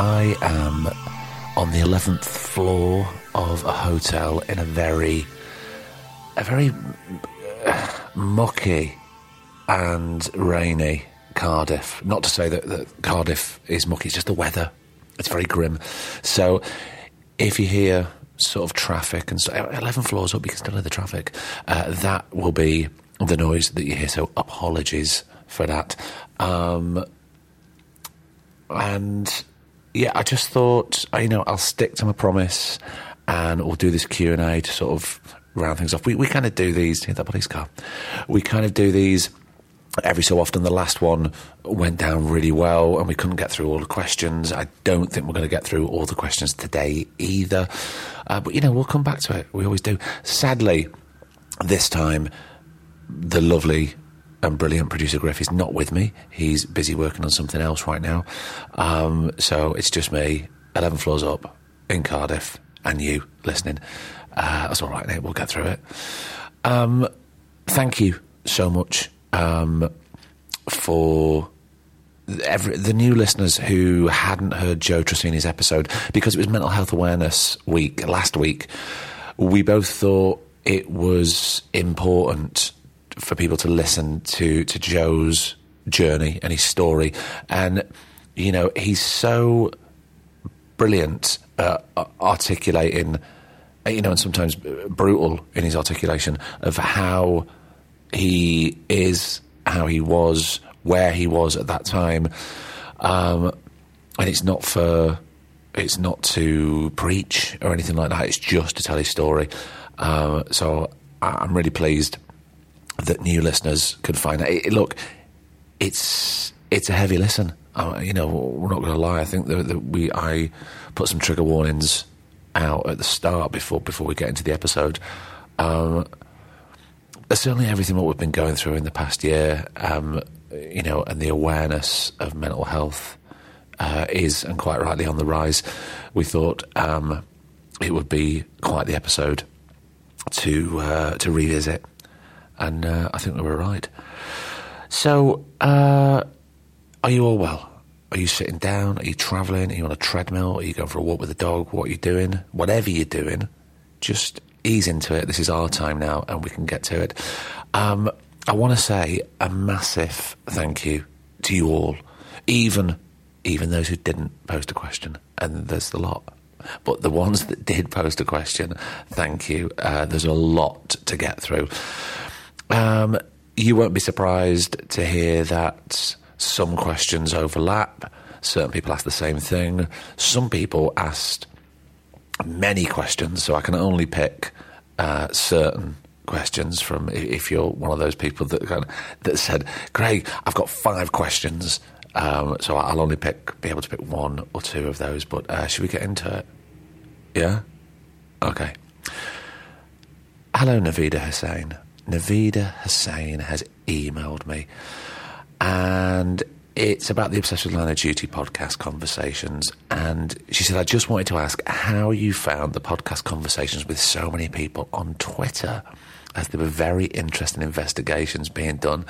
I am on the 11th floor of a hotel in a very, a very uh, mucky and rainy Cardiff. Not to say that, that Cardiff is mucky, it's just the weather. It's very grim. So if you hear sort of traffic and so 11 floors up, you can still hear the traffic. Uh, that will be the noise that you hear. So apologies for that. Um, and yeah, I just thought, you know, I'll stick to my promise and we'll do this Q and A to sort of round things off. We we kind of do these. Hear that police car? We kind of do these every so often. The last one went down really well, and we couldn't get through all the questions. I don't think we're going to get through all the questions today either. Uh, but you know, we'll come back to it. We always do. Sadly, this time, the lovely and brilliant producer Griff is not with me. He's busy working on something else right now. Um, so it's just me, 11 floors up in Cardiff, and you listening. Uh, that's all right, Nate. We'll get through it. Um, thank you so much um, for every, the new listeners who hadn't heard Joe Tracini's episode because it was Mental Health Awareness Week last week. We both thought it was important for people to listen to to Joe's journey and his story, and you know he's so brilliant at articulating, you know, and sometimes brutal in his articulation of how he is, how he was, where he was at that time, um, and it's not for. It's not to preach or anything like that. It's just to tell his story. Uh, so I'm really pleased that new listeners can find it. look, it's it's a heavy listen. You know, we're not going to lie. I think that, that, we I put some trigger warnings out at the start before before we get into the episode. Um, certainly, everything what we've been going through in the past year, um, you know, and the awareness of mental health uh, is, and quite rightly, on the rise. We thought um, it would be quite the episode to uh, to revisit and uh, I think we were right. So, uh, are you all well? Are you sitting down? Are you travelling? Are you on a treadmill? Are you going for a walk with the dog? What are you doing? Whatever you're doing, just ease into it. This is our time now, and we can get to it. Um, I want to say a massive thank you to you all, even even those who didn't post a question, and there's a lot. But the ones that did post a question, thank you. Uh, there's a lot to get through. Um, you won't be surprised to hear that some questions overlap. Certain people ask the same thing. Some people asked many questions, so I can only pick uh, certain questions from if you're one of those people that kind of, that said, "Greg, I've got five questions." Um, so I'll only pick be able to pick one or two of those. But uh, should we get into it? Yeah. Okay. Hello, Navida Hussain. Navida Hussain has emailed me, and it's about the Obsessed with Line of Duty podcast conversations. And she said, I just wanted to ask how you found the podcast conversations with so many people on Twitter, as there were very interesting investigations being done.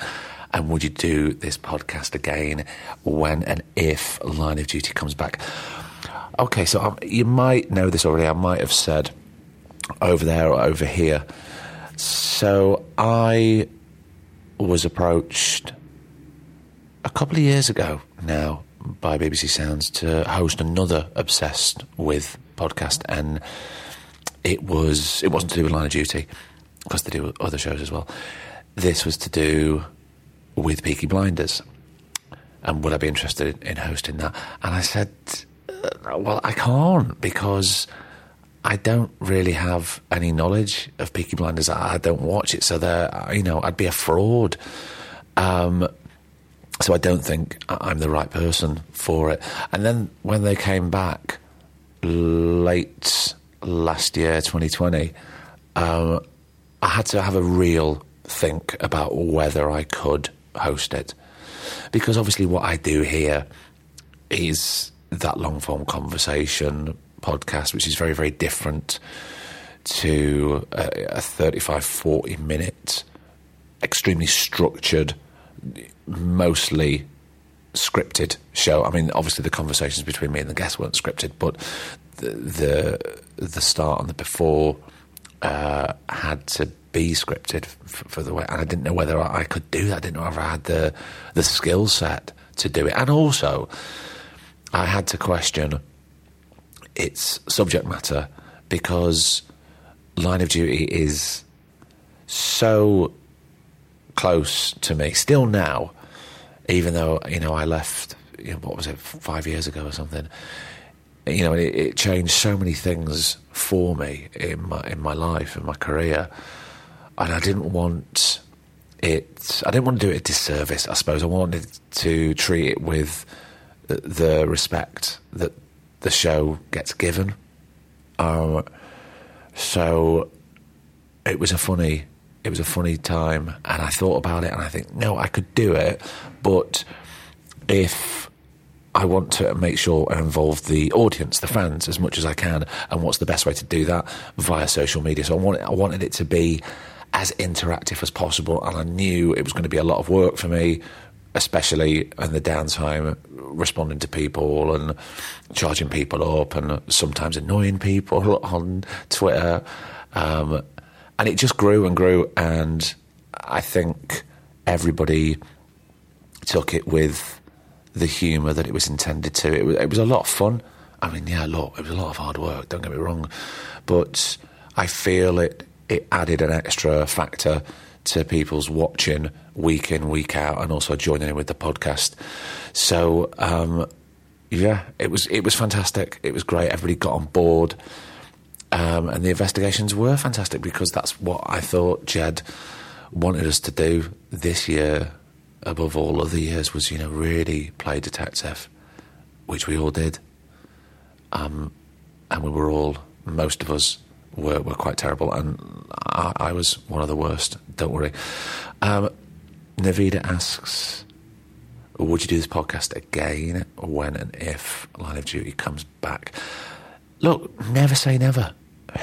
And would you do this podcast again when and if Line of Duty comes back? Okay, so um, you might know this already. I might have said over there or over here so I was approached a couple of years ago now by BBC Sounds to host another Obsessed with podcast, and it was it wasn't to do with Line of Duty because they do other shows as well. This was to do with Peaky Blinders, and would I be interested in hosting that? And I said, uh, well, I can't because I don't really have any knowledge of Peaky Blinders. I, don't watch it, so there, you know, I'd be a fraud. Um, so I don't think I'm the right person for it. And then when they came back late last year, 2020, um, I had to have a real think about whether I could host it. Because obviously, what I do here is that long form conversation podcast, which is very, very different to a, a 35, 40 minute, extremely structured, mostly scripted show. I mean, obviously the conversations between me and the guests weren't scripted, but the the, the start and the before uh, had to be scripted for, for, the way, and I didn't know whether I could do that. I didn't know if I had the the skill set to do it, and also I had to question its subject matter because Line of Duty is so close to me still now, even though you know I left. You know, what was it, five years ago or something? You know, it, it changed so many things for me in my in my life in my career, and I didn't want it. I didn't want to do it a disservice. I suppose I wanted to treat it with the respect that the show gets given. Um, so it was a funny, it was a funny time, and I thought about it, and I think, no, I could do it, but if I want to make sure I involve the audience, the fans, as much as I can, and what's the best way to do that via social media? So I wanted, I wanted it to be as interactive as possible, and I knew it was going to be a lot of work for me especially in the downtime, responding to people and charging people up and sometimes annoying people on Twitter. Um, and it just grew and grew. And I think everybody took it with the humour that it was intended to. It was, it was a lot of fun. I mean, yeah, look, it was a lot of hard work, don't get me wrong. But I feel it, it added an extra factor to people's watching week in, week out, and also joining in with the podcast. So, um, yeah, it was it was fantastic. It was great. Everybody got on board, um, and the investigations were fantastic because that's what I thought Jed wanted us to do this year. Above all other years, was you know really play detective, which we all did, um, and we were all most of us were, were quite terrible, and I, I was one of the worst. Don't worry. Um, Navida asks, "Would you do this podcast again when and if Line of Duty comes back?" Look, never say never.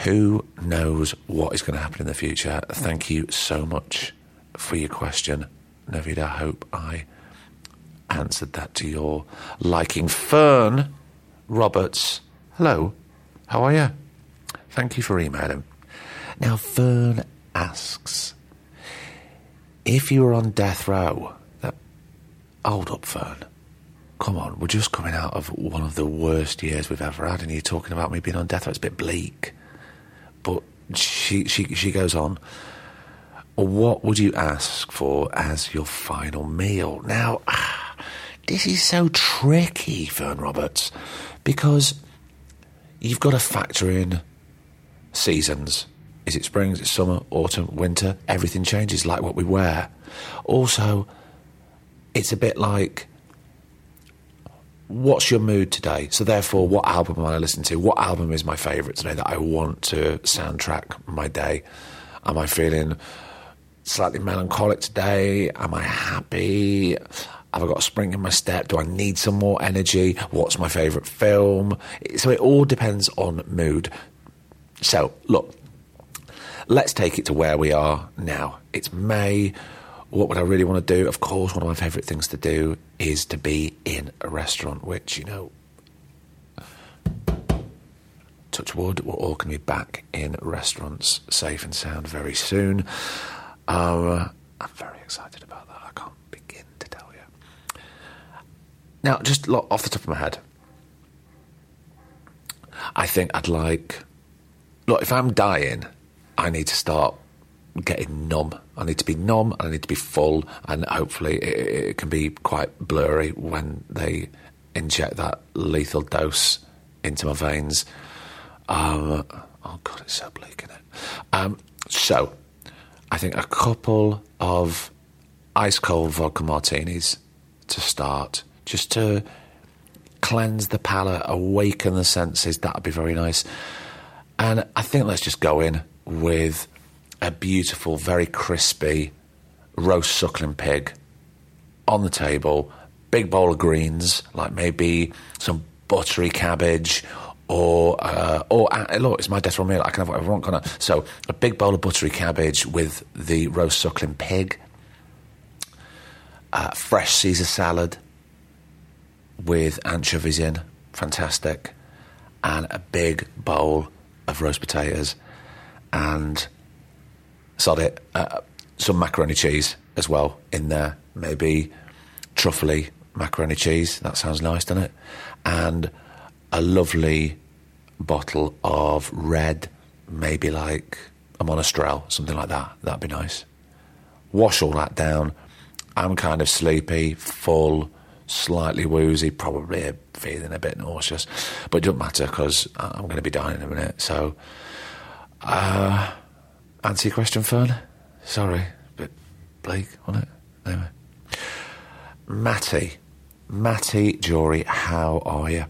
Who knows what is going to happen in the future? Thank you so much for your question, Navida. I hope I answered that to your liking. Fern Roberts, hello. How are you? Thank you for emailing. Now, Fern asks if you were on death row, that hold up, Fern. Come on, we're just coming out of one of the worst years we've ever had, and you're talking about me being on death row. It's a bit bleak. But she she she goes on. What would you ask for as your final meal? Now, this is so tricky, Fern Roberts, because you've got to factor in seasons. Is it spring? Is it summer, autumn, winter? Everything changes, like what we wear. Also, it's a bit like what's your mood today? So, therefore, what album am I listening to? What album is my favourite today that I want to soundtrack my day? Am I feeling slightly melancholic today? Am I happy? Have I got a spring in my step? Do I need some more energy? What's my favourite film? So, it all depends on mood. So, look, let's take it to where we are now. It's May. What would I really want to do? Of course, one of my favourite things to do is to be in a restaurant, which, you know, touch wood, we're all going to be back in restaurants safe and sound very soon. Um, I'm very excited about that. I can't begin to tell you. Now, just off the top of my head, I think I'd like look, if I'm dying, I need to start getting numb. I need to be numb. I need to be full, and hopefully it, it, can be quite blurry when they inject that lethal dose into my veins. Um, oh god, it's so bleak, isn't it? Um, so, I think a couple of ice cold vodka martinis to start, just to cleanse the palate, awaken the senses. That'd be very nice. And I think let's just go in with a beautiful, very crispy roast suckling pig on the table, big bowl of greens, like maybe some buttery cabbage or uh, or uh, look, it's my death row meal. I can have whatever I want, can? So a big bowl of buttery cabbage with the roast suckling pig, uh, fresh Caesar salad, with anchovies in, fantastic, and a big bowl of roast potatoes, and sod it, uh, some macaroni cheese as well in there, maybe truffly macaroni cheese. That sounds nice, doesn't it? And a lovely bottle of red, maybe like a monastrell, something like that. That'd be nice. Wash all that down. I'm kind of sleepy, full, slightly woozy, probably feeling a bit nauseous, but it doesn't matter because I'm going to be dying in a minute. So, uh, answer your question, Fern. Sorry, but bleak, wasn't it? Anyway, Matty, Matty Jory, how are you?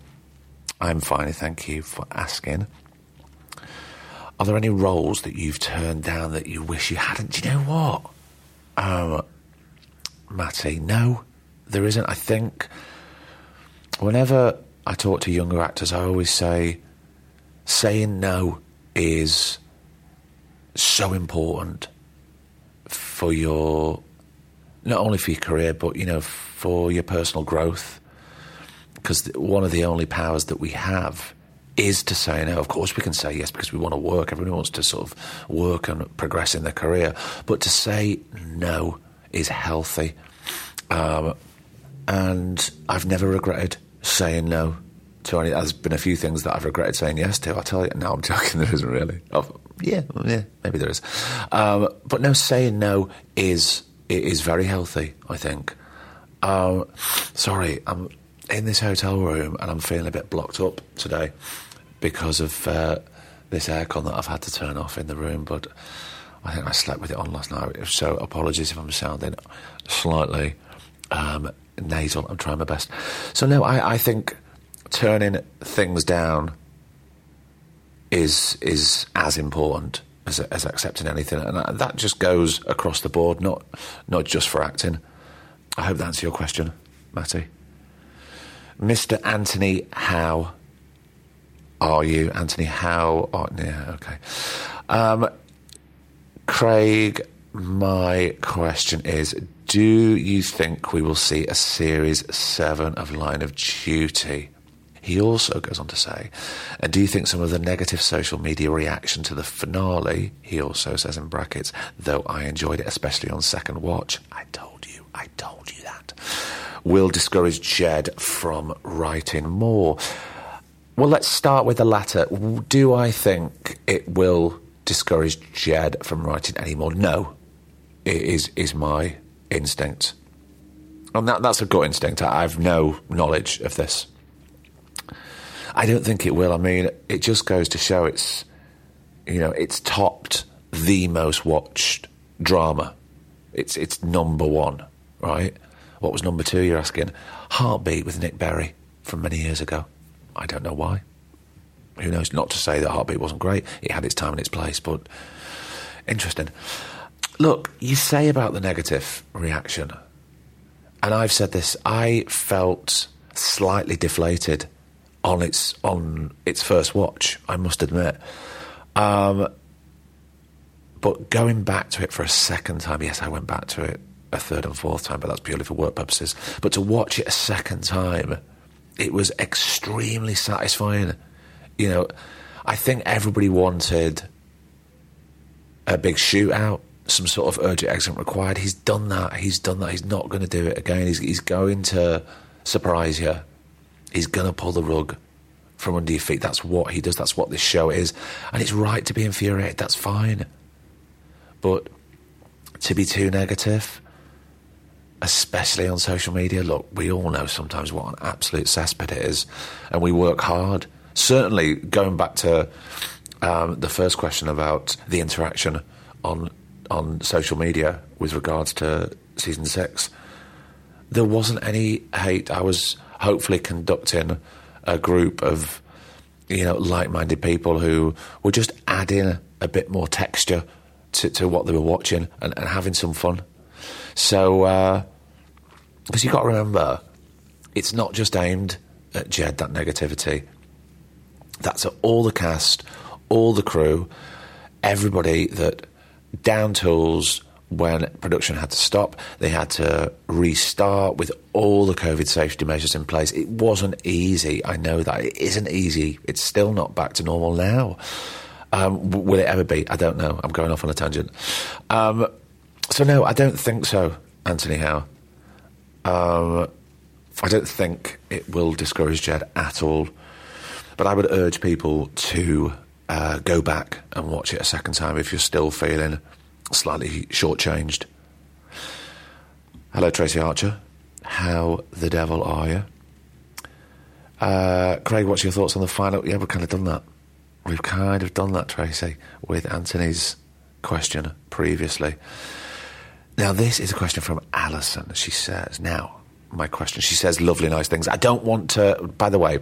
I'm fine, thank you for asking. Are there any roles that you've turned down that you wish you hadn't? Do you know what? Um, Matty, no, there isn't. I think whenever I talk to younger actors, I always say saying no is so important for your not only for your career but you know for your personal growth because one of the only powers that we have is to say no. Of course, we can say yes because we want to work. Everyone wants to sort of work and progress in their career. But to say no is healthy. Um, and I've never regretted saying no to any. There's been a few things that I've regretted saying yes to. I tell you, no, I'm joking. There isn't really. Oh, yeah, yeah, maybe there is. Um, but no, saying no is is very healthy. I think. Um, sorry, I'm in this hotel room and I'm feeling a bit blocked up today because of uh, this aircon that I've had to turn off in the room. But I think I slept with it on last night. So apologies if I'm sounding slightly um, nasal. I'm trying my best. So no, I, I think turning things down is is as important as, as accepting anything, and that just goes across the board, not not just for acting. I hope that answers your question, Matty. Mr. Anthony How are you, Anthony? How? Are, yeah, okay. Um, Craig, my question is Do you think we will see a series seven of Line of Duty? He also goes on to say, and do you think some of the negative social media reaction to the finale, he also says in brackets, though I enjoyed it, especially on second watch, I told you, I told you that, will discourage Jed from writing more? Well, let's start with the latter. Do I think it will discourage Jed from writing anymore? No, it is is my instinct, and that that's a gut instinct. I have no knowledge of this. I don't think it will. I mean, it just goes to show it's you know it's topped the most watched drama. It's it's number one, right? What was number two? You're asking. Heartbeat with Nick Berry from many years ago. I don't know why. Who knows? Not to say that Heartbeat wasn't great. It had its time and its place, but interesting. Look, you say about the negative reaction, and I've said this. I felt slightly deflated on its on its first watch. I must admit. Um, but going back to it for a second time, yes, I went back to it a third and fourth time, but that's purely for work purposes. But to watch it a second time it was extremely satisfying. You know, I think everybody wanted a big shootout, some sort of urgent exit required. He's done that. He's done that. He's not going to do it again. He's, he's going to surprise you. He's going to pull the rug from under your feet. That's what he does. That's what this show is. And it's right to be infuriated. That's fine. But to be too negative, especially on social media. Look, we all know sometimes what an absolute cesspit it is, and we work hard. Certainly, going back to um, the first question about the interaction on on social media with regards to season six, there wasn't any hate. I was hopefully conducting a group of you know like-minded people who were just adding a bit more texture to, to what they were watching and, and having some fun. So, because uh, you've got to remember, it's not just aimed at Jed, that negativity. That's at all the cast, all the crew, everybody that down tools when production had to stop. They had to restart with all the COVID safety measures in place. It wasn't easy. I know that. It isn't easy. It's still not back to normal now. Um, will it ever be? I don't know. I'm going off on a tangent. Um, so, no, I don't think so, Anthony Howe. Um, I don't think it will discourage Jed at all. But I would urge people to uh, go back and watch it a second time if you're still feeling slightly shortchanged. Hello, Tracy Archer. How the devil are you? Uh, Craig, what's your thoughts on the final? Yeah, we've kind of done that. We've kind of done that, Tracy, with Anthony's question previously. Now, this is a question from Alison. She says, Now, my question, she says lovely, nice things. I don't want to, by the way,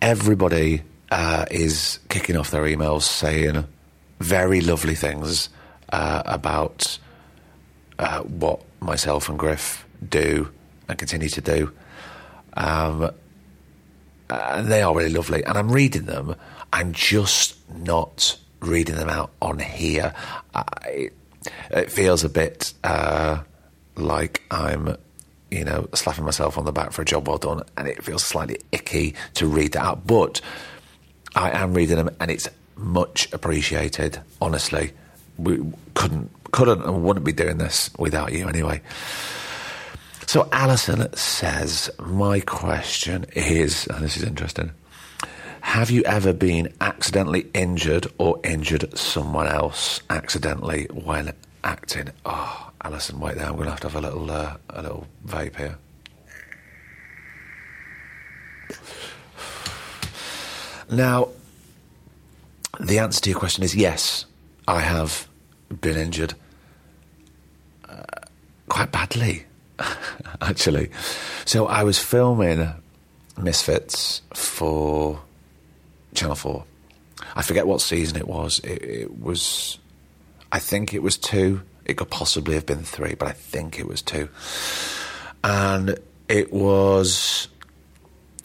everybody uh, is kicking off their emails saying very lovely things uh, about uh, what myself and Griff do and continue to do. Um, and they are really lovely. And I'm reading them. I'm just not reading them out on here. I, it feels a bit uh, like I'm, you know, slapping myself on the back for a job well done, and it feels slightly icky to read that out. But I am reading them, and it's much appreciated. Honestly, we couldn't couldn't and wouldn't be doing this without you anyway. So Alison says, my question is, and this is interesting. Have you ever been accidentally injured or injured someone else accidentally when acting? Oh, Alison, wait there. I'm going to have to have a little uh, a little vape here. Now, the answer to your question is yes. I have been injured uh, quite badly, actually. So I was filming Misfits for Channel 4. I forget what season it was. It, it, was, I think it was two. It could possibly have been three, but I think it was two. And it was,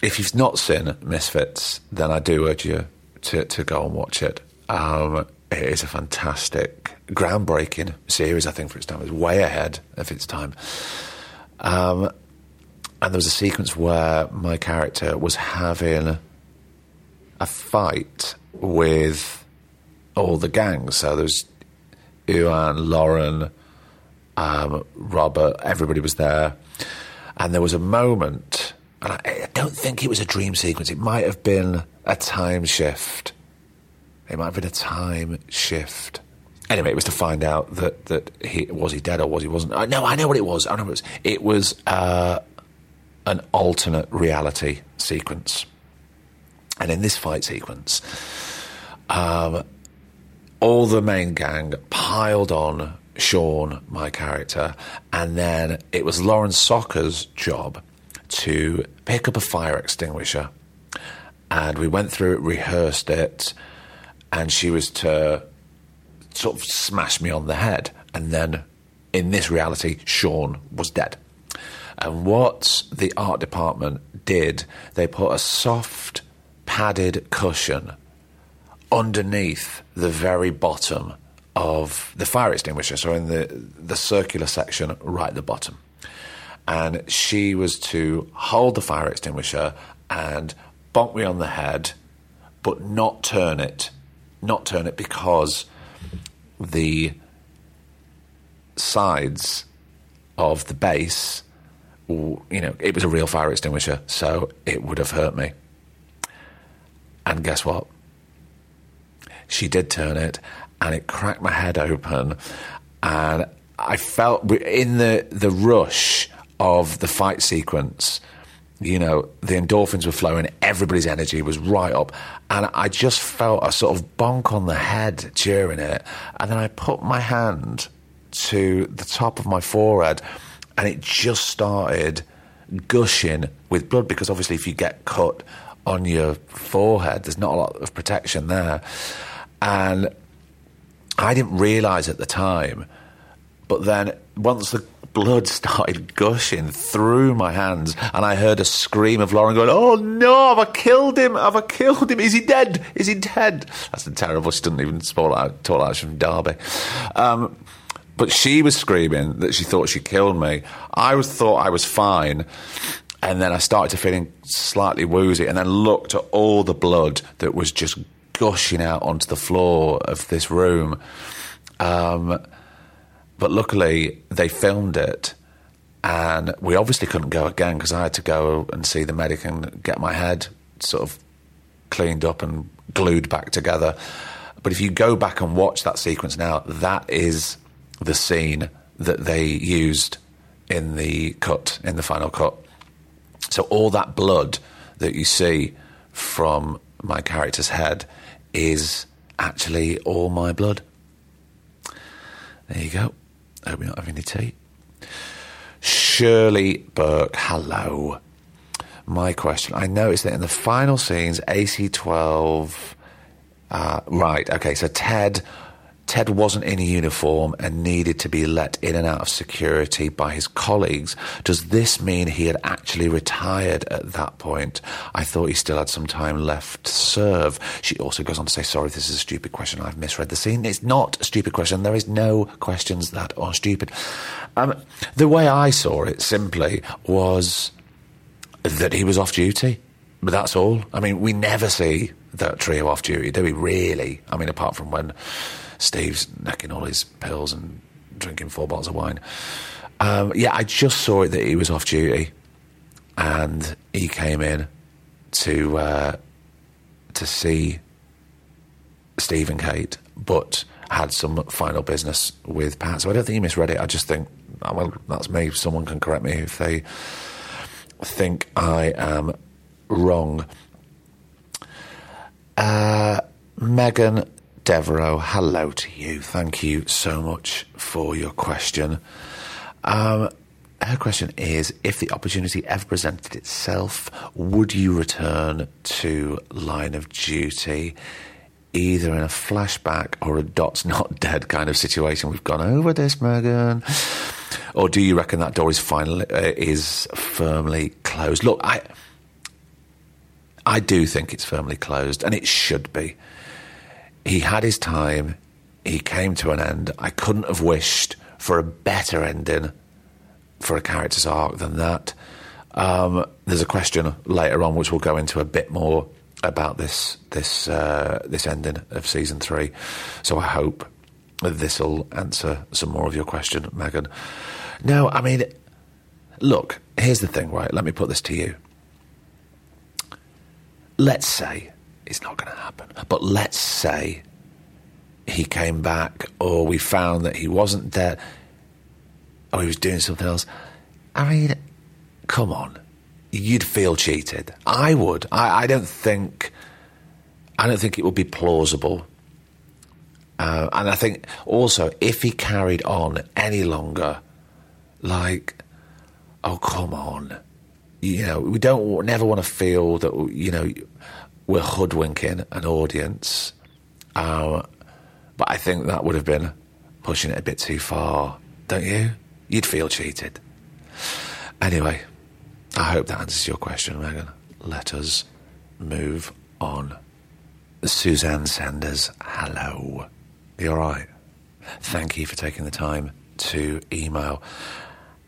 if you've not seen Misfits, then I do urge you to, to go and watch it. Um, it is a fantastic, groundbreaking series, I think, for its time. It's way ahead of its time. Um, and there was a sequence where my character was having a fight with all the gangs. So there's Iwan, Lauren, um, Robert, everybody was there. And there was a moment, and I, I don't think it was a dream sequence, it might have been a time shift. It might have been a time shift. Anyway, it was to find out that, that he was he dead or was he wasn't. Uh, no, I know what it was. I know what it was. It was uh, an alternate reality sequence. And in this fight sequence, um, all the main gang piled on Shaun, my character, and then it was Lauren Socha's job to pick up a fire extinguisher. And we went through it, rehearsed it, and she was to sort of smash me on the head. And then in this reality, Shaun was dead. And what the art department did, they put a soft padded cushion underneath the very bottom of the fire extinguisher, so in the, the circular section right at the bottom. And she was to hold the fire extinguisher and bonk me on the head, but not turn it. Not turn it because the sides of the base, you know, it was a real fire extinguisher, so it would have hurt me. And guess what? She did turn it, and it cracked my head open. And I felt in the the rush of the fight sequence, you know, the endorphins were flowing, everybody's energy was right up. And I just felt a sort of bonk on the head during it. And then I put my hand to the top of my forehead, and it just started gushing with blood because obviously, if you get cut on your forehead. There's not a lot of protection there. And I didn't realize at the time, but then once the blood started gushing through my hands, and I heard a scream of Lauren going, "Oh no! Have I killed him? Have I killed him? Is he dead? Is he dead?" That's a terrible. She didn't even spoil out. Talk out from Derby. Um, But she was screaming that she thought she killed me. I was thought I was fine. And then I started to feeling slightly woozy and then looked at all the blood that was just gushing out onto the floor of this room. Um, but luckily, they filmed it. And we obviously couldn't go again because I had to go and see the medic and get my head sort of cleaned up and glued back together. But if you go back and watch that sequence now, that is the scene that they used in the cut, in the final cut. So all that blood that you see from my character's head is actually all my blood. There you go. Hope you're not having any tea. Shirley Burke, hello. My question I noticed that in the final scenes, AC12. Uh, right, okay, so Ted Ted wasn't in a uniform and needed to be let in and out of security by his colleagues. Does this mean he had actually retired at that point? I thought he still had some time left to serve. She also goes on to say, sorry, this is a stupid question. I've misread the scene. It's not a stupid question. There is no questions that are stupid. Um, the way I saw it simply was that he was off duty. But that's all. I mean, we never see that trio off duty, do we? Really? I mean, apart from when Steve's necking all his pills and drinking four bottles of wine. Um, yeah, I just saw it that he was off duty, and he came in to uh, to see Steve and Kate, but had some final business with Pat. So I don't think he misread it. I just think, oh, well, that's me. Someone can correct me if they think I am wrong. Uh, Megan Devereaux, hello to you. Thank you so much for your question. Um, her question is If the opportunity ever presented itself, would you return to line of duty? Either in a flashback or a Dot's not dead kind of situation. We've gone over this, Megan. Or do you reckon that door is finally uh, is firmly closed? Look, I I do think it's firmly closed, and it should be he had his time. He came to an end. I couldn't have wished for a better ending for a character's arc than that. Um, there's a question later on which we'll go into a bit more about this this uh, this ending of season three. So I hope this will answer some more of your question, Megan. No, I mean, look. Here's the thing, right? Let me put this to you. Let's say it's not going to happen. But let's say he came back, or we found that he wasn't dead, or he was doing something else. I mean, come on, you'd feel cheated. I would. I, I don't think. I don't think it would be plausible. Uh, and I think also if he carried on any longer, like, oh come on, you know, we don't never want to feel that you know we're hoodwinking an audience. Uh, but I think that would have been pushing it a bit too far, don't you? You'd feel cheated. Anyway, I hope that answers your question, Megan. Let us move on. Suzanne Sanders, hello. You all right? Thank you for taking the time to email.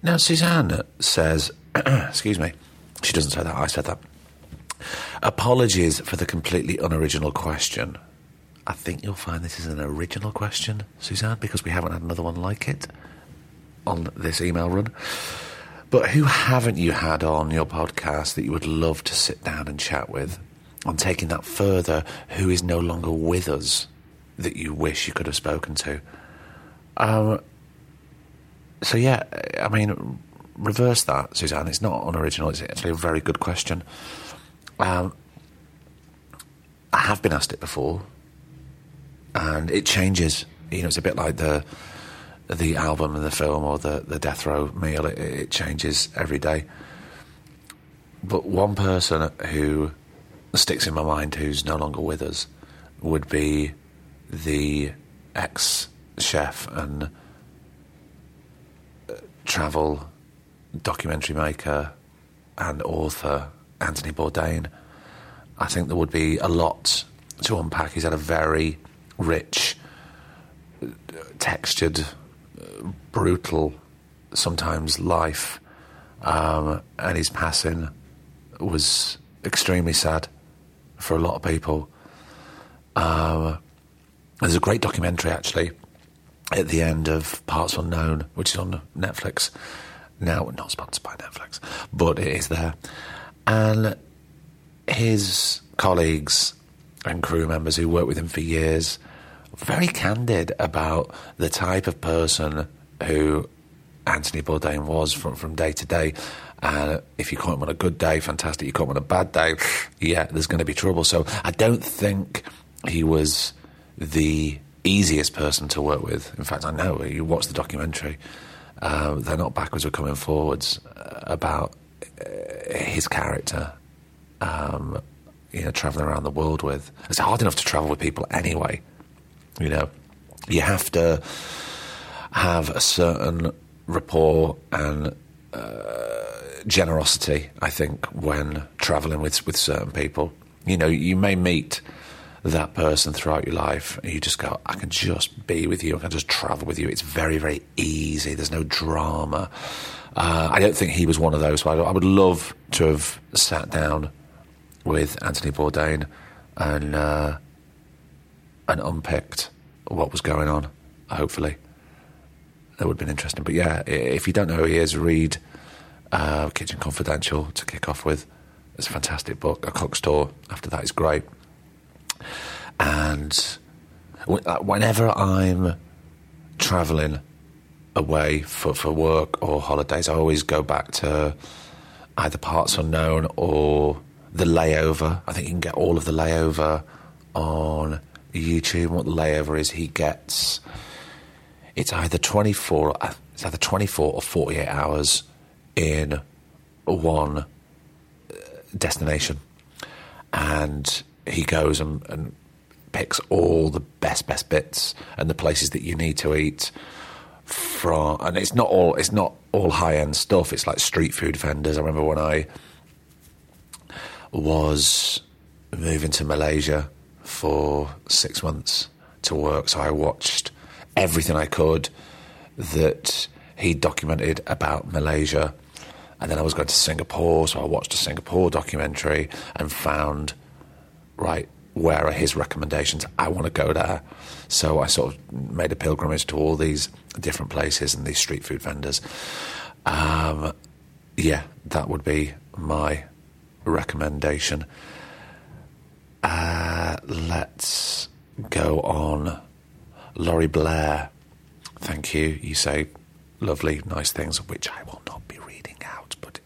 Now, Suzanne says, excuse me, she doesn't say that, I said that. Apologies for the completely unoriginal question. I think you'll find this is an original question, Suzanne, because we haven't had another one like it on this email run. But who haven't you had on your podcast that you would love to sit down and chat with? On taking that further, who is no longer with us that you wish you could have spoken to? Um, so, yeah, I mean, reverse that, Suzanne. It's not unoriginal, it's actually a very good question. Um, I have been asked it before, and it changes. You know, it's a bit like the the album and the film or the, the death row meal. It, it changes every day. But one person who sticks in my mind, who's no longer with us, would be the ex chef and uh, travel documentary maker and author Anthony Bourdain. I think there would be a lot to unpack. He's had a very rich, textured brutal, sometimes life, um, and his passing was extremely sad for a lot of people. Um, there's a great documentary actually at the end of Parts Unknown, which is on Netflix now, not sponsored by Netflix, but it is there. And his colleagues and crew members who worked with him for years very candid about the type of person who Anthony Bourdain was from, from day to day. And if you caught him on a good day, fantastic. You caught him on a bad day, yeah, there's going to be trouble. So I don't think he was the easiest person to work with. In fact, I know you watch the documentary; uh, they're not backwards or coming forwards uh, about uh, his character. Um, you know, traveling around the world with. It's hard enough to travel with people anyway. You know, you have to have a certain rapport and uh, generosity. I think when traveling with with certain people, you know, you may meet that person throughout your life, and you just go, I can just be with you, I can just travel with you. It's very, very easy. There's no drama. Uh, I don't think he was one of those. So I, I would love to have sat down with Anthony Bourdain and uh, and unpicked what was going on. Hopefully, that would have been interesting. But yeah, if you don't know who he is, read uh, Kitchen Confidential to kick off with. It's a fantastic book. A Cook's Tour after that is great. And uh, whenever I'm traveling away for, for work or holidays, I always go back to either Parts Unknown or The Layover. I think you can get all of The Layover on YouTube. What The Layover is, he gets it's either 24 uh, it's either 24 or 48 hours in one uh, destination and he goes and, and picks all the best best bits and the places that you need to eat from and it's not all it's not all high end stuff. It's like street food vendors. I remember when i was moving to malaysia for 6 months to work so i watched everything i could that he documented about malaysia. And then i was going to singapore so i watched a singapore documentary and found right, where are his recommendations? I want to go there. So I sort of made a pilgrimage to all these different places and these street food vendors. Um, yeah, that would be my recommendation. Uh, let's go on. Laurie Blair, thank you. You say lovely, nice things, which I will not be reading out, but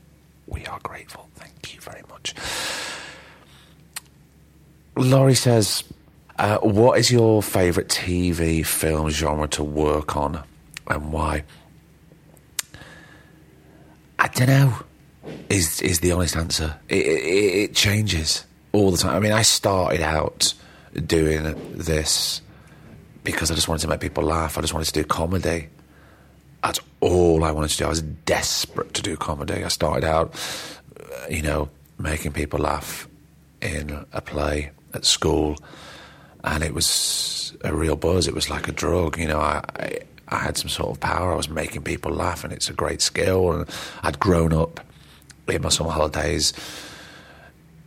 we are grateful. Thank you very much. Laurie says, uh, "What is your favourite TV film genre to work on, and why?" I don't know. Is is the honest answer? It, it, it changes all the time. I mean, I started out doing this because I just wanted to make people laugh. I just wanted to do comedy. That's all I wanted to do. I was desperate to do comedy. I started out, you know, making people laugh in a play at school, and it was a real buzz. It was like a drug, you know. I, I, I had some sort of power. I was making people laugh, and it's a great skill. And I'd grown up in my summer holidays,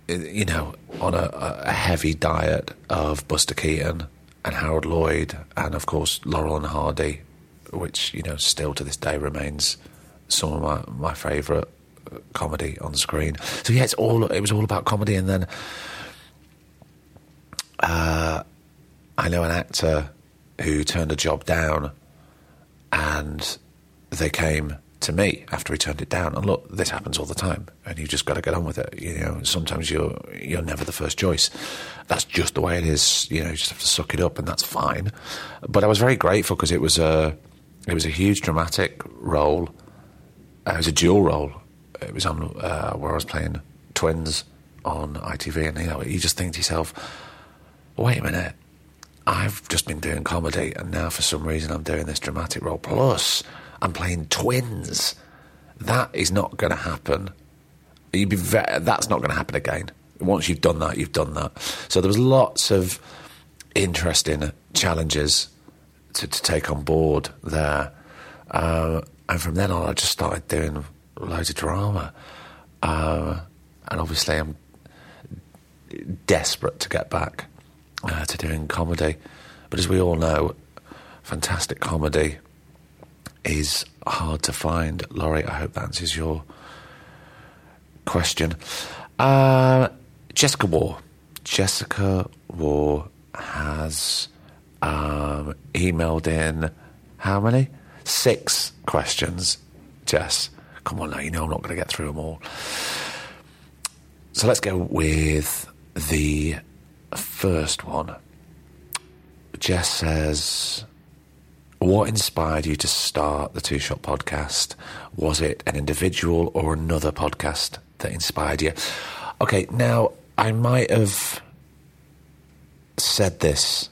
eh, you know, on a, a heavy diet of Buster Keaton and Harold Lloyd, and of course Laurel and Hardy, which you know still to this day remains some of my my favourite uh, comedy on screen. So yeah, it's all it was all about comedy, and then uh, I know an actor who turned a job down, and they came to me after he turned it down. And look, this happens all the time, and you've just got to get on with it. You know, sometimes you're you're never the first choice. That's just the way it is. You know, you just have to suck it up, and that's fine. But I was very grateful because it was a it was a huge dramatic role. Uh, it was a dual role. It was on uh, where I was playing twins on ITV, and you know, you just think to yourself wait a minute, I've just been doing comedy, and now for some reason I'm doing this dramatic role. Plus, I'm playing twins. That is not going to happen. You'd be ve- that's not going to happen again. Once you've done that, you've done that. So there was lots of interesting challenges to, to take on board there. Uh, and from then on, I just started doing loads of drama. Uh, and obviously, I'm desperate to get back uh, to doing comedy. But as we all know, fantastic comedy is hard to find. Laurie, I hope that answers your question. Uh, Jessica War. Jessica War has um, emailed in how many? Six questions, Jess. Come on now, you know I'm not going to get through them all. So let's go with the first one. Jess says, What inspired you to start the Two Shot podcast? Was it an individual or another podcast that inspired you? Okay, now I might have said this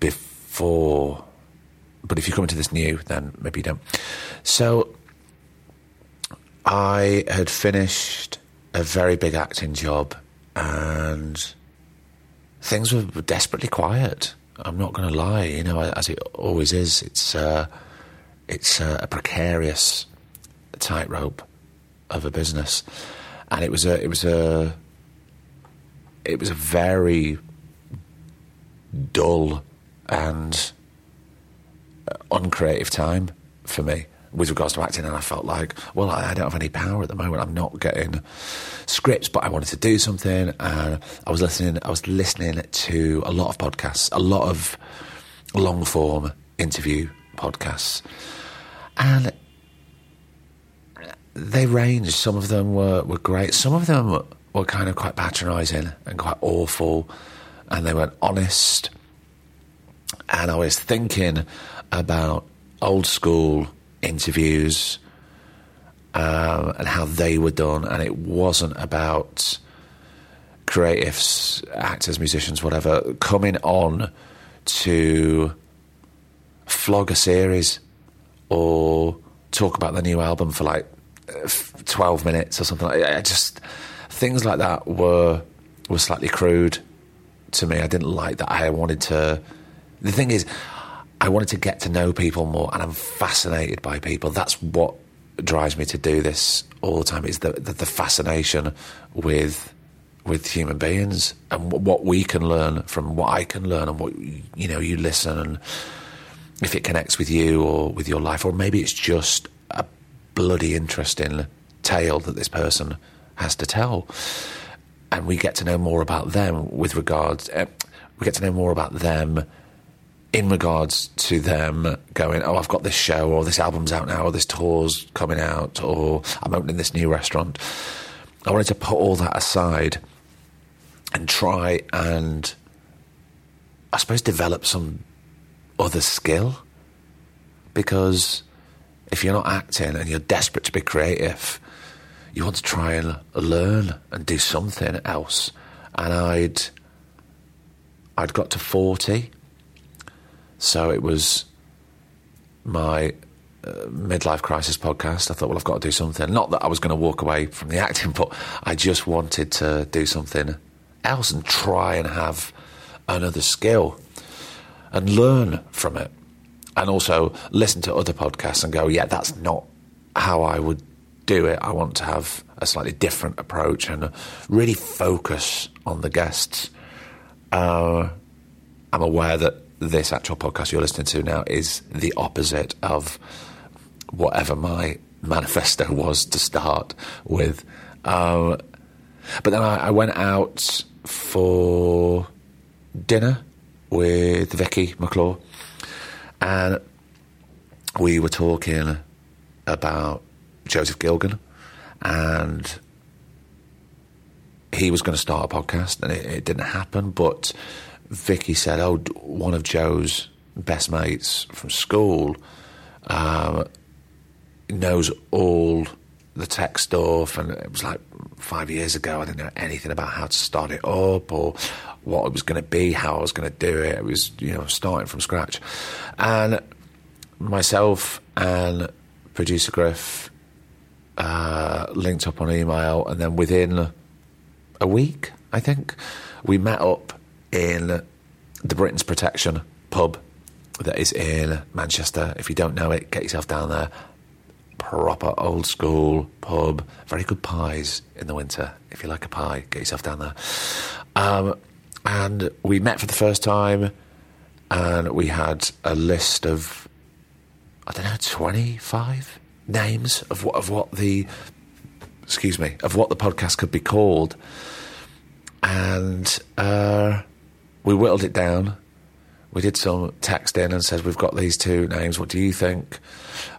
before, but if you come into this new, then maybe you don't. So I had finished a very big acting job and things were desperately quiet. I'm not going to lie, you know, as it always is. It's uh, it's uh, a precarious tightrope of a business, and it was a it was a it was a very dull and uncreative time for me with regards to acting, and I felt like, well, I, don't have any power at the moment. I'm not getting scripts, but I wanted to do something, and I was listening. I was listening to a lot of podcasts, a lot of long form interview podcasts, and they ranged. Some of them were, were great. Some of them were, were kind of quite patronising and quite awful, and they weren't honest. And I was thinking about old school interviews um, and how they were done, and it wasn't about creatives, actors, musicians, whatever, coming on to flog a series or talk about the new album for like 12 minutes or something. I just things like that were were slightly crude to me. I didn't like that. I wanted to. The thing is, I wanted to get to know people more, and I'm fascinated by people. That's what drives me to do this all the time. Is the the, the fascination with with human beings and what we can learn from what I can learn and what you know you listen and if it connects with you or with your life or maybe it's just a bloody interesting tale that this person has to tell and we get to know more about them with regards uh, we get to know more about them in regards to them going, oh, I've got this show, or this album's out now, or this tour's coming out, or I'm opening this new restaurant. I wanted to put all that aside and try and, I suppose, develop some other skill. Because if you're not acting and you're desperate to be creative, you want to try and learn and do something else. And I'd, I'd got to 40 so it was my uh, midlife crisis podcast. I thought, well, I've got to do something. Not that I was going to walk away from the acting, but I just wanted to do something else and try and have another skill and learn from it. And also listen to other podcasts and go, yeah, that's not how I would do it. I want to have a slightly different approach and really focus on the guests. Uh, I'm aware that this actual podcast you're listening to now is the opposite of whatever my manifesto was to start with. Um, but then I, I, went out for dinner with Vicky McClure, and we were talking about Joseph Gilgun, and he was going to start a podcast, and it, it didn't happen, but Vicky said, "Oh, one of Joe's best mates from school um, knows all the tech stuff, and it was like five years ago. I didn't know anything about how to start it up or what it was going to be, how I was going to do it. It was you know starting from scratch, and myself and producer Griff uh, linked up on email, and then within a week, I think, we met up in the Britons Protection pub that is in Manchester. If you don't know it, get yourself down there. Proper old school pub, very good pies in the winter. If you like a pie, get yourself down there. Um, and we met for the first time, and we had a list of, I don't know, 25 names of what, of what the, excuse me, of what the podcast could be called. And uh, we whittled it down. We did some text in and said, We've got these two names. What do you think?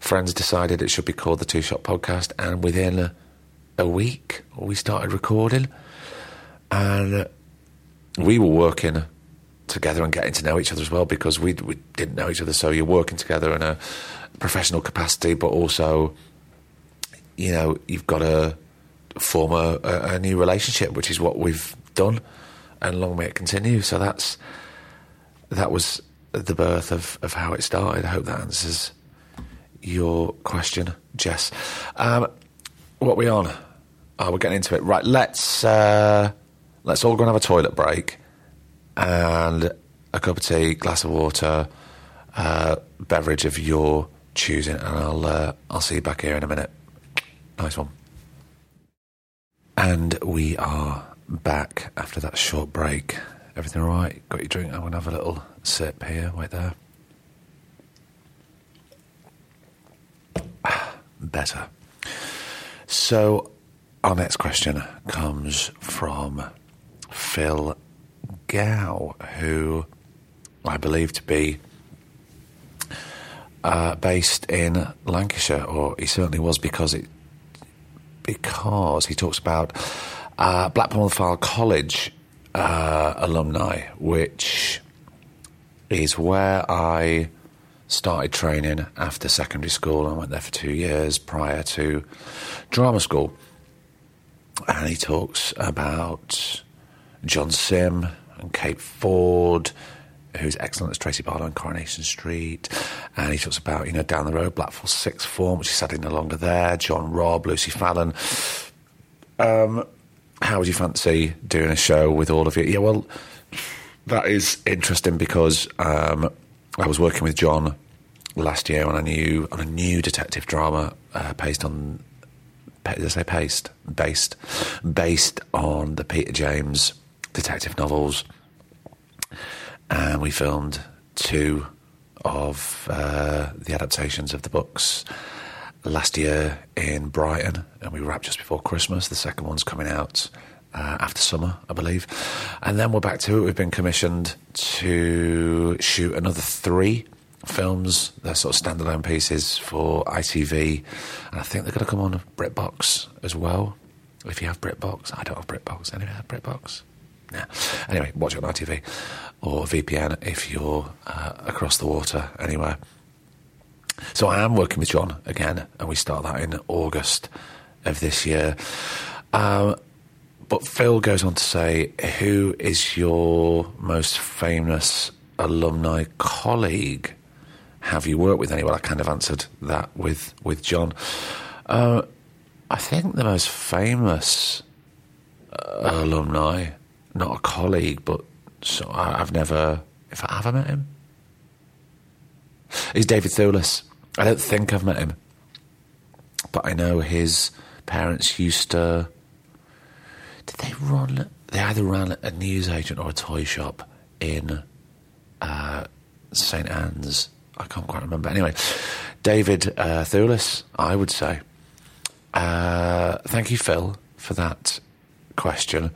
Friends decided it should be called the Two Shot Podcast. And within a, a week, we started recording. And we were working together and getting to know each other as well because we we didn't know each other. So you're working together in a professional capacity, but also, you know, you've got to form a, a, a new relationship, which is what we've done, and long may it continue. So that's that was the birth of, of how it started. I hope that answers your question, Jess. Um, what we on? Oh, we're getting into it. Right, let's uh, let's all go and have a toilet break and a cup of tea, glass of water, uh, beverage of your choosing, and I'll uh, I'll see you back here in a minute. Nice one. And we are back after that short break. Everything all right? Got your drink? I'm gonna have a little sip here. Wait there. Better. So, our next question comes from Phil Gow, who I believe to be uh, based in Lancashire, or he certainly was because it because he talks about uh, Blackpool Fylde College uh, alumni, which is where I started training after secondary school. I went there for two years prior to drama school. And he talks about John Simm and Kate Ford, who's excellent as Tracy Barlow on Coronation Street. And he talks about, you know, down the road, Blackpool Sixth Form, which is sadly no longer there, John Robb, Lucy Fallon. Um, how would you fancy doing a show with all of you? Yeah, well, that is interesting because um, I was working with John last year on a new on a new detective drama uh, based on did I say based? Based. Based on the Peter James detective novels, and we filmed two of uh, the adaptations of the books last year in Brighton, and we wrapped just before Christmas. The second one's coming out uh, after summer, I believe. And then we're back to it. We've been commissioned to shoot another three films. They're sort of standalone pieces for ITV, and I think they're going to come on BritBox as well. If you have BritBox, I don't have BritBox. Anyone have BritBox? Yeah. Anyway, watch it on ITV or VPN if you're uh, across the water anywhere. So I am working with John again, and we start that in August of this year. Um, but Phil goes on to say, Who is your most famous alumni colleague? Have you worked with anyone? I kind of answered that with, with John. Uh, I think the most famous uh, alumni, not a colleague, but so I, have never, if I ever met him, is David Thewlis. I don't think I've met him, but I know his parents used to. Did they run? They either ran a newsagent or a toy shop in uh, St Anne's. I can't quite remember. Anyway, David uh, Thewlis, I would say. Uh, thank you, Phil, for that question.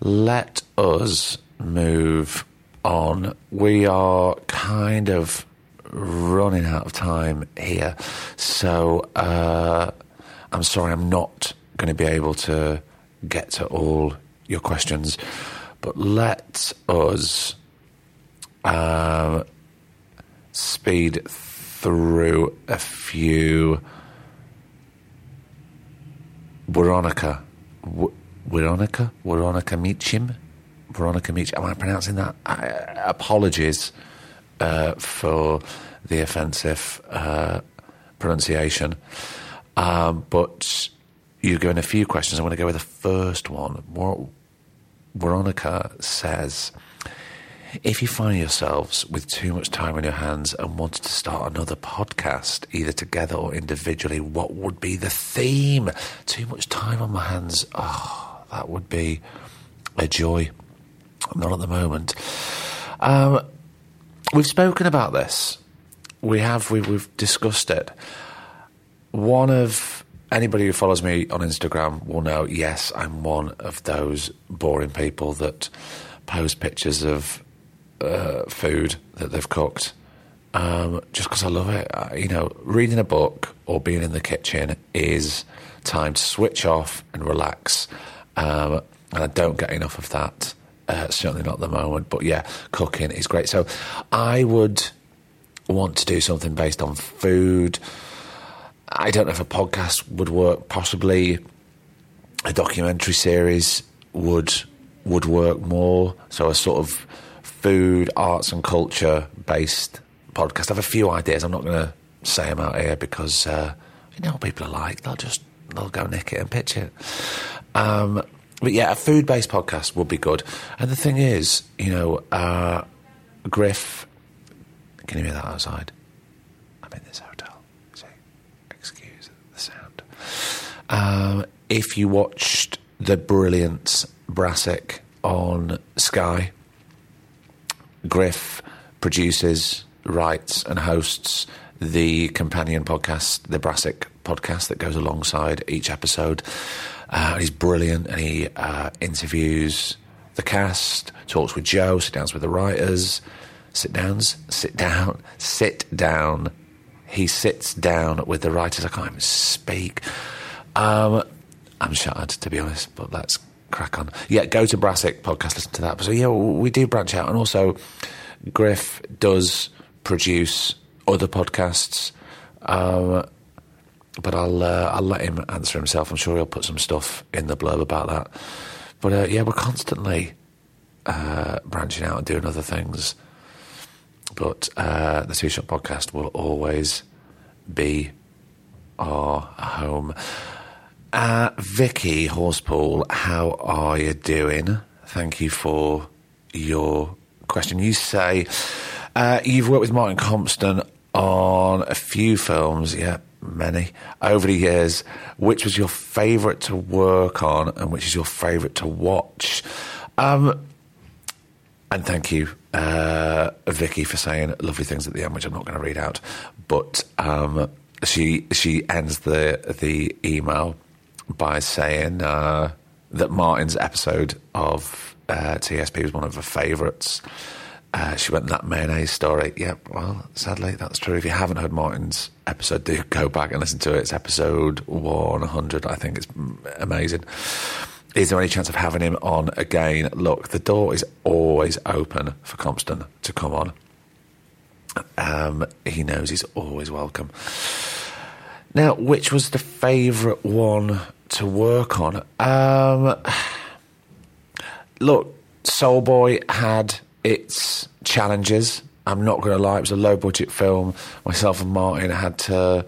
Let us move on. We are kind of running out of time here. So uh, I'm sorry, I'm not going to be able to get to all your questions, but let us uh, speed through a few. Veronica. W- Veronica? Veronica Michim, Veronica Michim. Am I pronouncing that? I, apologies uh, for the offensive uh, pronunciation. Um, but you're going a few questions. I'm going to go with the first one. Veronica says, if you find yourselves with too much time on your hands and wanted to start another podcast, either together or individually, what would be the theme? Too much time on my hands. Oh, that would be a joy. Not at the moment. Um, we've spoken about this. We have. We, we've discussed it. One of anybody who follows me on Instagram will know. Yes, I'm one of those boring people that post pictures of uh, food that they've cooked. Um, just because I love it. Uh, you know, reading a book or being in the kitchen is time to switch off and relax. Um, and I don't get enough of that. Uh, certainly not at the moment. But yeah, cooking is great. So I would want to do something based on food. I don't know if a podcast would work. Possibly a documentary series would would work more. So a sort of food, arts, and culture based podcast. I have a few ideas. I'm not going to say them out here because uh, you know people are like. They'll just they'll go nick it and pitch it. Um, but yeah, a food based podcast would be good. And the thing is, you know, uh, Griff, can you hear that outside? I'm in this hotel. So excuse the sound. Um, if you watched the brilliant Brassic on Sky, Griff produces, writes, and hosts the companion podcast, the Brassic podcast that goes alongside each episode. Uh, he's brilliant and he uh, interviews the cast, talks with Joe, sit downs with the writers, sit downs, sit down, sit down. He sits down with the writers. I can't even speak. Um, I'm shattered, to be honest, but let's crack on. Yeah, go to Brassic podcast, listen to that. So, yeah, we do branch out. And also, Griff does produce other podcasts. Um, but I'll uh, I'll let him answer himself. I'm sure he'll put some stuff in the blurb about that. But uh, yeah, we're constantly uh, branching out and doing other things. But uh, the Two Shot Podcast will always be our home. Uh, Vicky Horsepool, how are you doing? Thank you for your question. You say uh, you've worked with Martin Compston on a few films. Yeah, many over the years. Which was your favourite to work on, and which is your favourite to watch? Um, and thank you, uh, Vicky, for saying lovely things at the end, which I'm not going to read out. But um, she she ends the the email by saying uh, that Martin's episode of uh, TSP was one of her favourites. Uh, she went that mayonnaise story. Yeah, well, sadly, that's true. If you haven't heard Martin's episode, do go back and listen to it. It's episode 100. I think it's amazing. Is there any chance of having him on again? Look, the door is always open for Compston to come on. Um, he knows he's always welcome. Now, which was the favourite one to work on? Um, look, Soul Boy had its challenges. I'm not going to lie, it was a low budget film. Myself and Martin had to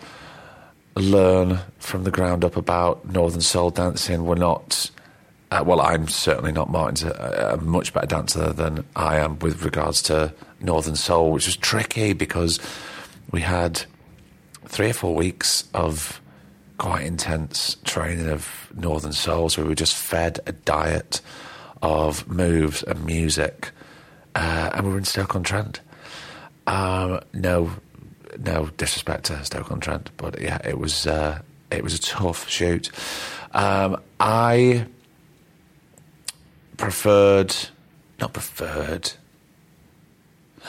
learn from the ground up about Northern Soul dancing. We're not, uh, well, I'm certainly not. Martin's a, a, much better dancer than I am with regards to Northern Soul, which was tricky because we had three or four weeks of quite intense training of Northern Soul. So we were just fed a diet of moves and music uh, and we were in Stoke on Trent. Um, no, no disrespect to Stoke on Trent, but yeah, it was uh, it was a tough shoot. Um, I preferred, not preferred.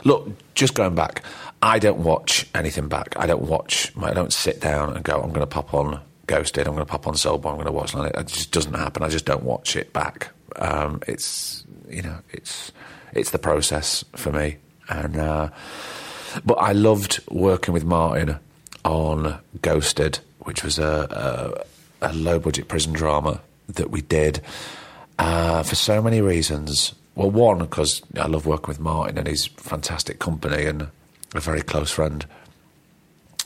Look, just going back, I don't watch anything back. I don't watch. I don't sit down and go. I'm going to pop on Ghosted. I'm going to pop on Soulboy. I'm going to watch. It just doesn't happen. I just don't watch it back. Um, it's you know, it's it's the process for me. And uh, but I loved working with Martin on Ghosted, which was a, a, a low budget prison drama that we did uh, for so many reasons. Well, one because I love working with Martin and he's fantastic company and a very close friend.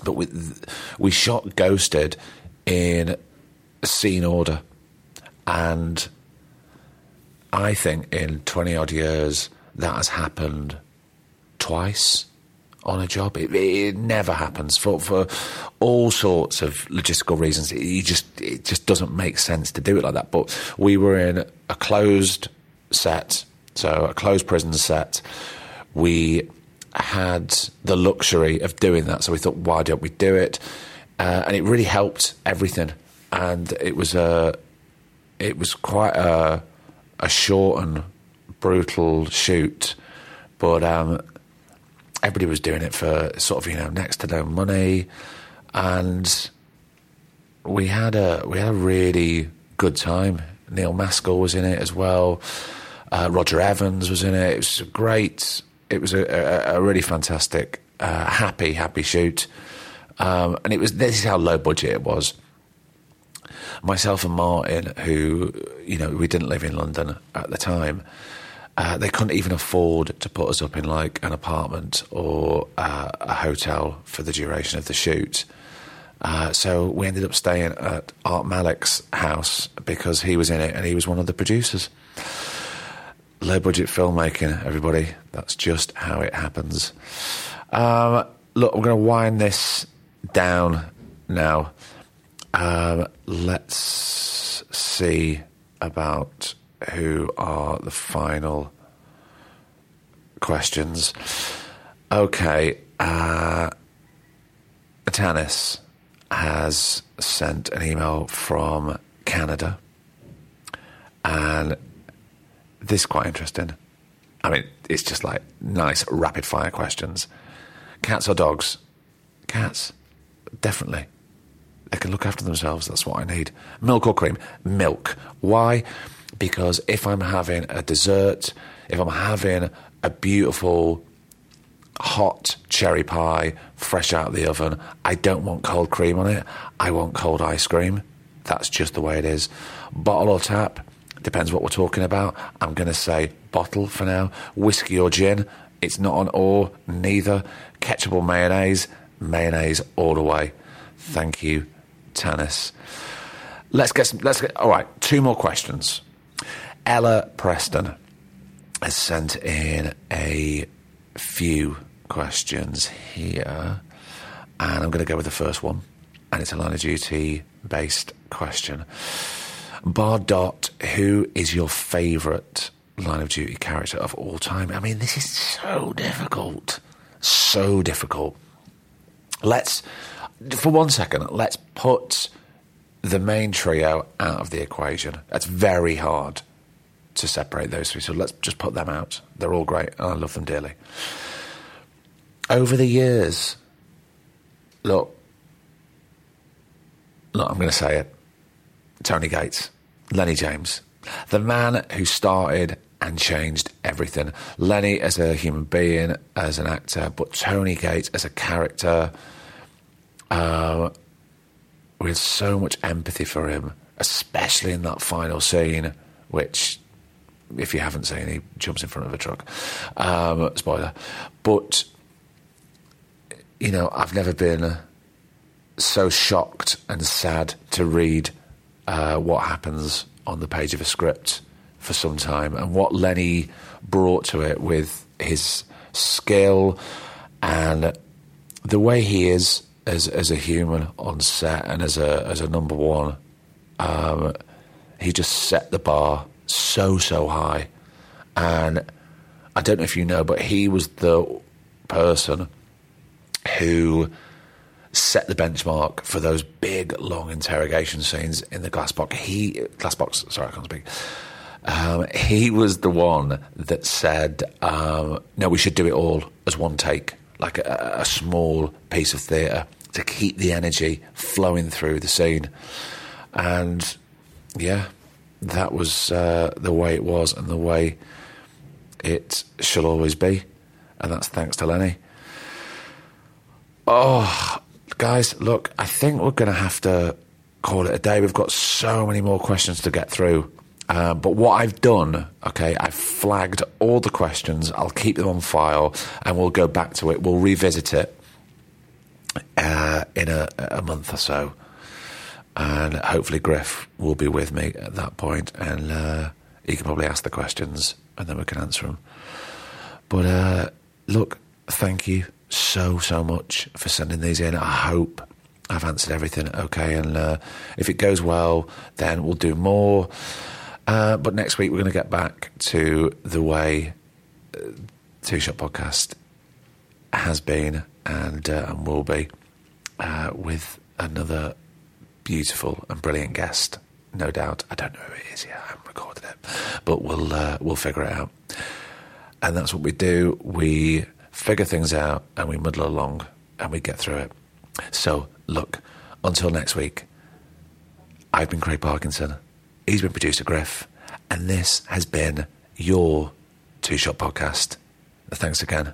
But we we shot Ghosted in scene order, and I think in twenty odd years that has happened twice on a job. It, it never happens for for all sorts of logistical reasons. It, just it just doesn't make sense to do it like that. But we were in a closed set, so a closed prison set. We had the luxury of doing that, so we thought, why don't we do it? Uh, and it really helped everything. And it was a it was quite a a short and brutal shoot, but um, everybody was doing it for sort of you know next to no money, and we had a we had a really good time. Neil Maskell was in it as well. Uh, Roger Evans was in it. It was great. It was a, a, a really fantastic, uh, happy, happy shoot. Um, and it was this is how low budget it was. Myself and Martin, who you know we didn't live in London at the time, uh, they couldn't even afford to put us up in like an apartment or uh, a hotel for the duration of the shoot. Uh, so we ended up staying at Art Malik's house because he was in it and he was one of the producers. Low budget filmmaking, everybody. That's just how it happens. Um, look, we're going to wind this down now. Um, let's see about who are the final questions. Okay, uh, Tanis has sent an email from Canada, and this is quite interesting. I mean, it's just like nice rapid fire questions. Cats or dogs? Cats, definitely. They can look after themselves. That's what I need. Milk or cream? Milk. Why? Because if I'm having a dessert, if I'm having a beautiful hot cherry pie fresh out of the oven, I don't want cold cream on it. I want cold ice cream. That's just the way it is. Bottle or tap, depends what we're talking about. I'm going to say bottle for now. Whiskey or gin, it's not an or, neither. Ketchup or mayonnaise, mayonnaise all the way. Thank you, Tanis. Let's get some, let's get, all right, two more questions. Ella Preston has sent in a few questions here, and I'm going to go with the first one, and it's a line of duty based question. Bar Dot, who is your favourite line of duty character of all time? I mean, this is so difficult. So difficult. Let's, for one second, let's put the main trio out of the equation. That's very hard to separate those three. So let's just put them out. They're all great, and I love them dearly. Over the years, look, look, I'm going to say it. Tony Gates, Lenny James, the man who started and changed everything. Lenny as a human being, as an actor, but Tony Gates as a character. Uh, with so much empathy for him, especially in that final scene, which if you haven't seen, he jumps in front of a truck. Um, spoiler. But, you know, I've never been so shocked and sad to read uh, what happens on the page of a script for some time and what Lenny brought to it with his skill and the way he is as as a human on set and as a as a number one. Um, he just set the bar so, so high. And I don't know if you know, but he was the person who set the benchmark for those big, long interrogation scenes in the glass box. He, glass box, sorry, I can't speak. Um, he was the one that said, um, no, we should do it all as one take, like a, a small piece of theatre to keep the energy flowing through the scene. And yeah, that was uh, the way it was and the way it shall always be. And that's thanks to Lenny. Oh, guys, look, I think we're going to have to call it a day. We've got so many more questions to get through. Uh, but what I've done, okay, I've flagged all the questions. I'll keep them on file and we'll go back to it. We'll revisit it uh, in a, a month or so and hopefully Griff will be with me at that point, and uh, he can probably ask the questions, and then we can answer them. But uh, look, thank you so, so much for sending these in. I hope I've answered everything okay. And uh, if it goes well, then we'll do more. Uh, but next week, we're going to get back to the way uh, Two Shot Podcast has been and, uh, and will be with another beautiful and brilliant guest. No doubt. I don't know who it is yet. I haven't recorded it. But we'll, uh, we'll figure it out. And that's what we do. We figure things out and we muddle along and we get through it. So, look, until next week, I've been Craig Parkinson. He's been producer Griff. And this has been your Two Shot Podcast. Thanks again.